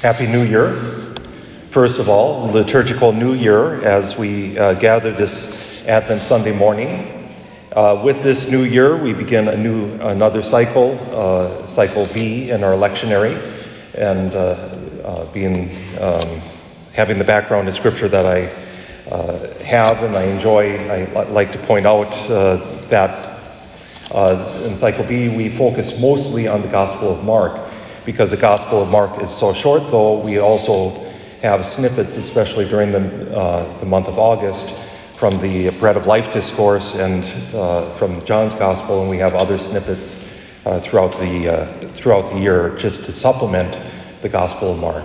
Happy New Year. First of all, liturgical New Year as we uh, gather this Advent Sunday morning. Uh, with this new year, we begin a new another cycle, uh, cycle B in our lectionary, and uh, uh, being um, having the background in Scripture that I uh, have and I enjoy. I like to point out that in cycle B we focus mostly on the Gospel of Mark because the Gospel of Mark is so short, though, we also have snippets, especially during the, uh, the month of August, from the Bread of Life discourse and uh, from John's Gospel, and we have other snippets uh, throughout, the, uh, throughout the year just to supplement the Gospel of Mark.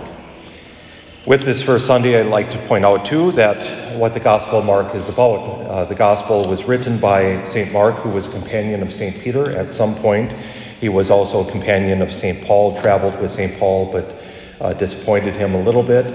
With this first Sunday, I'd like to point out too that what the Gospel of Mark is about. Uh, the Gospel was written by St. Mark, who was a companion of St. Peter at some point he was also a companion of St. Paul, traveled with St. Paul, but uh, disappointed him a little bit.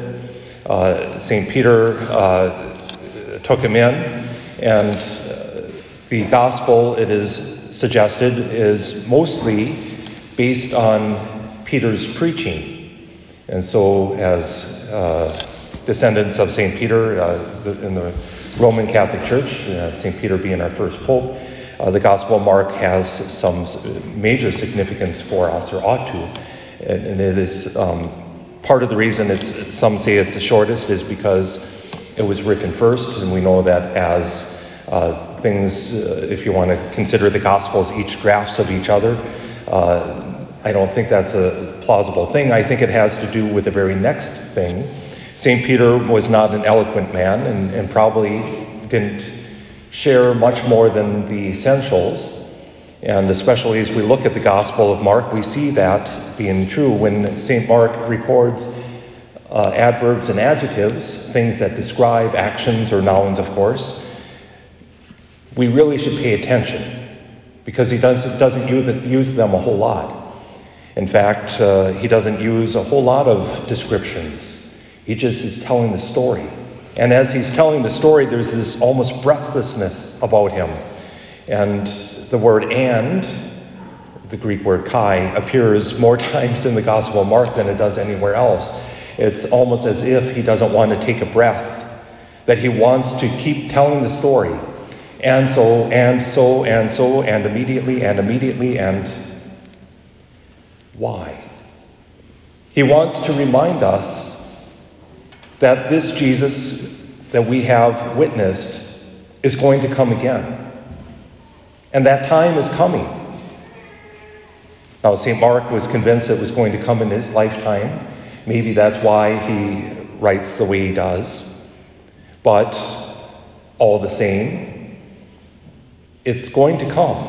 Uh, St. Peter uh, took him in, and uh, the gospel, it is suggested, is mostly based on Peter's preaching. And so, as uh, descendants of St. Peter in the Roman Catholic Church, St. Peter being our first pope, the Gospel of Mark has some major significance for us, or ought to, and, and it is um, part of the reason it's some say it's the shortest is because it was written first, and we know that as uh, things, uh, if you want to consider the Gospels each drafts of each other, uh, I don't think that's a plausible thing. I think it has to do with the very next thing. St. Peter was not an eloquent man and, and probably didn't share much more than the essentials. And especially as we look at the Gospel of Mark, we see that being true when St. Mark records uh, adverbs and adjectives, things that describe actions or nouns, of course. We really should pay attention because he doesn't, doesn't use them a whole lot. In fact, uh, he doesn't use a whole lot of descriptions, he just is telling the story. And as he's telling the story, there's this almost breathlessness about him. And the word and, the Greek word kai, appears more times in the Gospel of Mark than it does anywhere else. It's almost as if he doesn't want to take a breath, that he wants to keep telling the story. And so, and so, and so, and immediately, and immediately, and why? He wants to remind us that this Jesus that we have witnessed is going to come again. And that time is coming. Now, St. Mark was convinced it was going to come in his lifetime. Maybe that's why he writes the way he does. But all the same, it's going to come.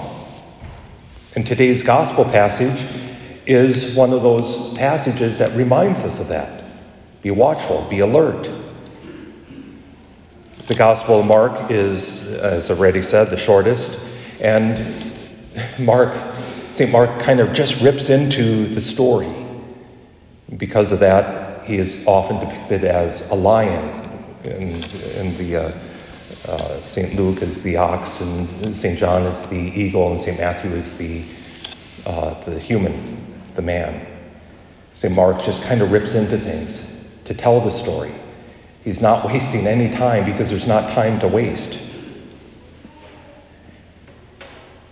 And today's gospel passage is one of those passages that reminds us of that. Be watchful, be alert. The Gospel of Mark is, as already said, the shortest, and Mark, St. Mark kind of just rips into the story. Because of that, he is often depicted as a lion. In, in the uh, uh, St. Luke is the ox, and St. John is the eagle, and St. Matthew is the, uh, the human, the man. St. Mark just kind of rips into things to tell the story. He's not wasting any time because there's not time to waste.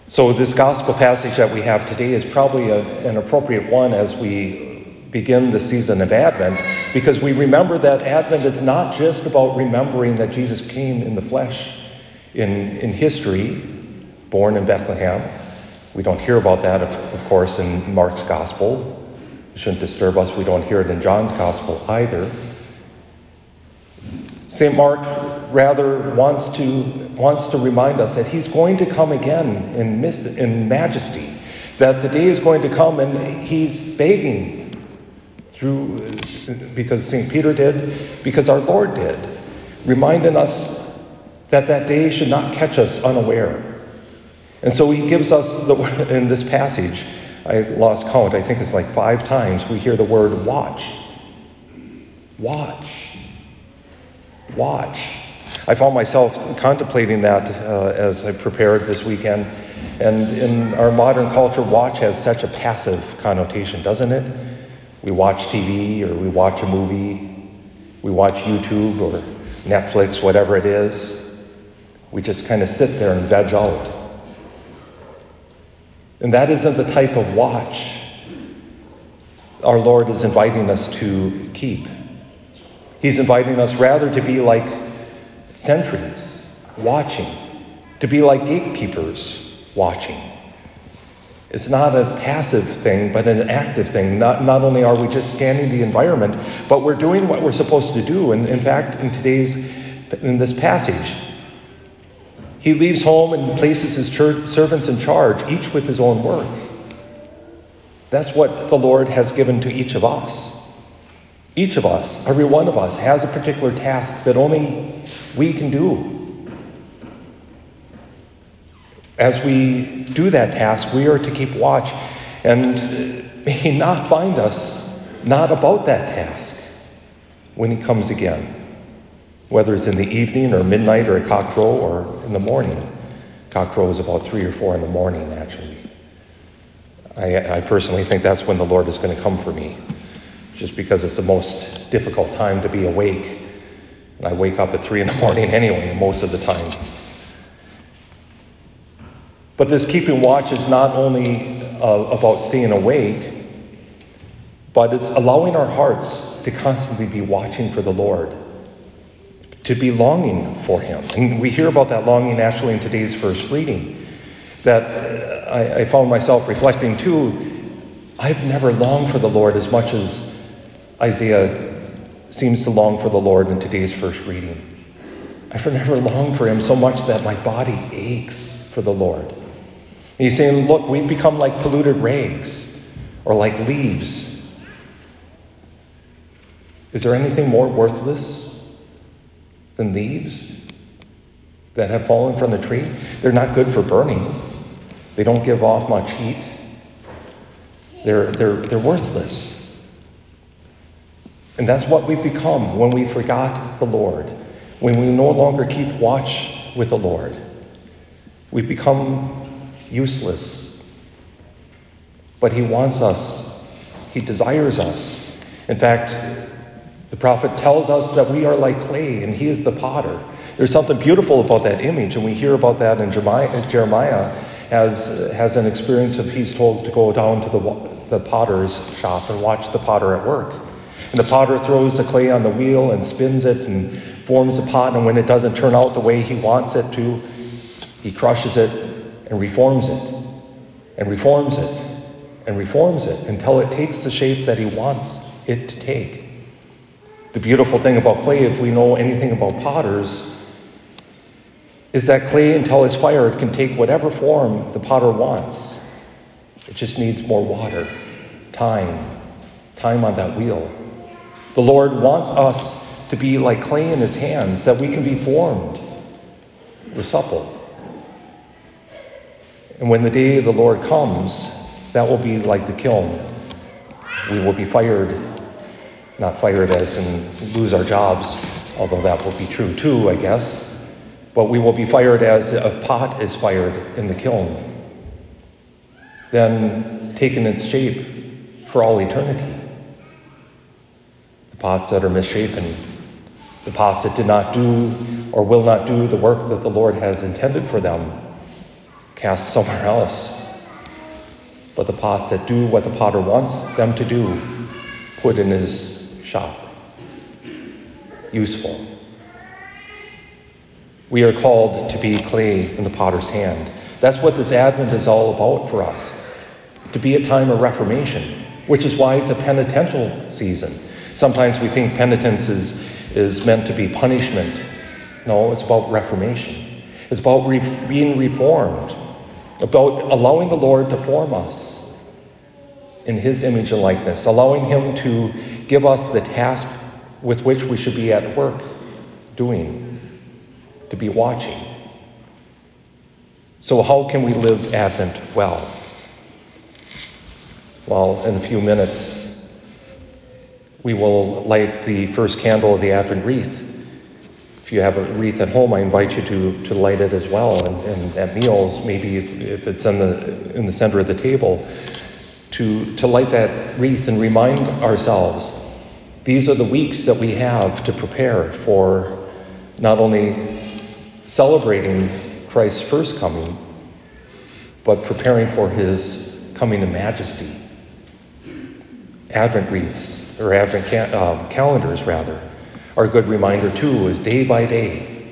So, this gospel passage that we have today is probably a, an appropriate one as we begin the season of Advent because we remember that Advent is not just about remembering that Jesus came in the flesh in, in history, born in Bethlehem. We don't hear about that, of, of course, in Mark's gospel shouldn't disturb us. We don't hear it in John's gospel either. St. Mark rather wants to, wants to remind us that he's going to come again in, in majesty, that the day is going to come and he's begging through, because St. Peter did, because our Lord did, reminding us that that day should not catch us unaware. And so he gives us the, in this passage I lost count, I think it's like five times, we hear the word watch. Watch. Watch. I found myself contemplating that uh, as I prepared this weekend. And in our modern culture, watch has such a passive connotation, doesn't it? We watch TV or we watch a movie, we watch YouTube or Netflix, whatever it is. We just kind of sit there and veg out. And that isn't the type of watch our Lord is inviting us to keep. He's inviting us rather to be like sentries, watching, to be like gatekeepers, watching. It's not a passive thing, but an active thing. Not, not only are we just scanning the environment, but we're doing what we're supposed to do. And in fact, in today's, in this passage, he leaves home and places his servants in charge, each with his own work. That's what the Lord has given to each of us. Each of us, every one of us, has a particular task that only we can do. As we do that task, we are to keep watch and may He not find us not about that task when He comes again whether it's in the evening or midnight or a cockcrow or in the morning. Cockcrow is about three or four in the morning, actually. I, I personally think that's when the Lord is going to come for me, just because it's the most difficult time to be awake. And I wake up at three in the morning anyway, most of the time. But this keeping watch is not only uh, about staying awake, but it's allowing our hearts to constantly be watching for the Lord to be longing for Him. And we hear about that longing actually in today's first reading. That uh, I, I found myself reflecting too. I've never longed for the Lord as much as Isaiah seems to long for the Lord in today's first reading. I've never longed for Him so much that my body aches for the Lord. And he's saying, Look, we've become like polluted rags or like leaves. Is there anything more worthless than leaves that have fallen from the tree. They're not good for burning, they don't give off much heat. They're, they're, they're worthless. And that's what we've become when we forgot the Lord, when we no longer keep watch with the Lord. We've become useless. But He wants us, He desires us. In fact, the prophet tells us that we are like clay and he is the potter. There's something beautiful about that image, and we hear about that in Jeremiah, Jeremiah has, has an experience of he's told to go down to the, the potter's shop and watch the potter at work. And the potter throws the clay on the wheel and spins it and forms a pot, and when it doesn't turn out the way he wants it to, he crushes it and reforms it and reforms it and reforms it until it takes the shape that he wants it to take. The beautiful thing about clay, if we know anything about potters, is that clay, until it's fired, can take whatever form the potter wants. It just needs more water, time, time on that wheel. The Lord wants us to be like clay in his hands, that we can be formed. We're supple. And when the day of the Lord comes, that will be like the kiln. We will be fired not fired as in lose our jobs, although that will be true too, I guess. But we will be fired as a pot is fired in the kiln, then taken its shape for all eternity. The pots that are misshapen, the pots that did not do or will not do the work that the Lord has intended for them, cast somewhere else. But the pots that do what the potter wants them to do, put in his shop. Useful. We are called to be clay in the potter's hand. That's what this Advent is all about for us. To be a time of reformation, which is why it's a penitential season. Sometimes we think penitence is, is meant to be punishment. No, it's about reformation. It's about re- being reformed, about allowing the Lord to form us in His image and likeness, allowing Him to give us the task with which we should be at work doing, to be watching. So, how can we live Advent well? Well, in a few minutes, we will light the first candle of the Advent wreath. If you have a wreath at home, I invite you to, to light it as well. And, and at meals, maybe if, it's in the, in the center of the table, to, to light that wreath and remind ourselves these are the weeks that we have to prepare for not only celebrating Christ's first coming, but preparing for his coming in majesty. Advent wreaths, or Advent ca- um, calendars, rather, are a good reminder too, is day by day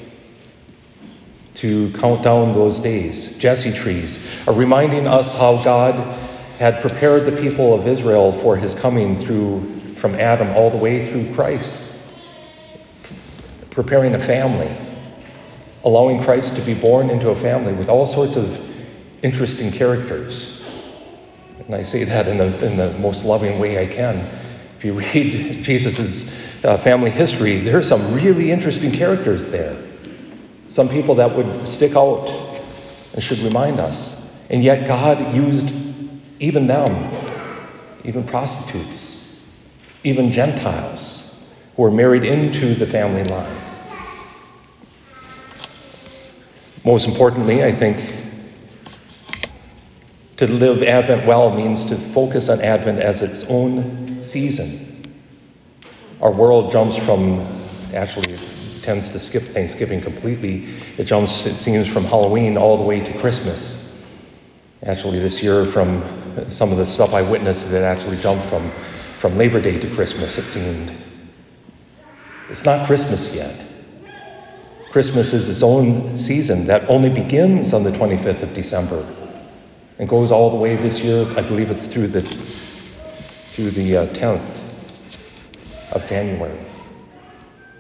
to count down those days. Jesse trees are reminding us how God had prepared the people of Israel for his coming through from Adam all the way through Christ, preparing a family, allowing Christ to be born into a family with all sorts of interesting characters. And I say that in the, in the most loving way I can. If you read Jesus' uh, family history, there are some really interesting characters there. Some people that would stick out and should remind us. And yet, God used even them, even prostitutes, even Gentiles who are married into the family line. Most importantly, I think to live Advent well means to focus on Advent as its own season. Our world jumps from, actually, tends to skip Thanksgiving completely. It jumps, it seems, from Halloween all the way to Christmas. Actually, this year, from some of the stuff I witnessed, it actually jumped from, from Labor Day to Christmas, it seemed. It's not Christmas yet. Christmas is its own season that only begins on the 25th of December and goes all the way this year. I believe it's through the through the uh, 10th of January.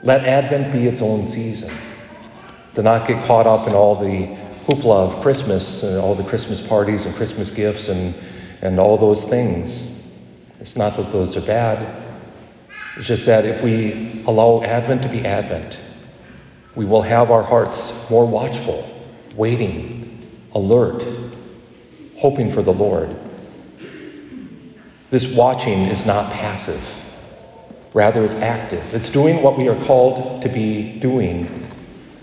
Let Advent be its own season. Do not get caught up in all the hoopla of Christmas and all the Christmas parties and Christmas gifts and, and all those things. It's not that those are bad. It's just that if we allow Advent to be Advent, we will have our hearts more watchful, waiting, alert, hoping for the Lord. This watching is not passive, rather, it's active. It's doing what we are called to be doing,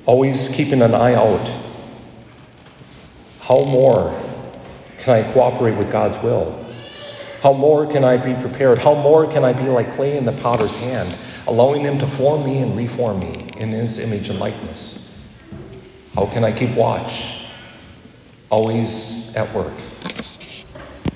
always keeping an eye out. How more can I cooperate with God's will? How more can I be prepared? How more can I be like clay in the potter's hand, allowing Him to form me and reform me in His image and likeness? How can I keep watch? Always at work.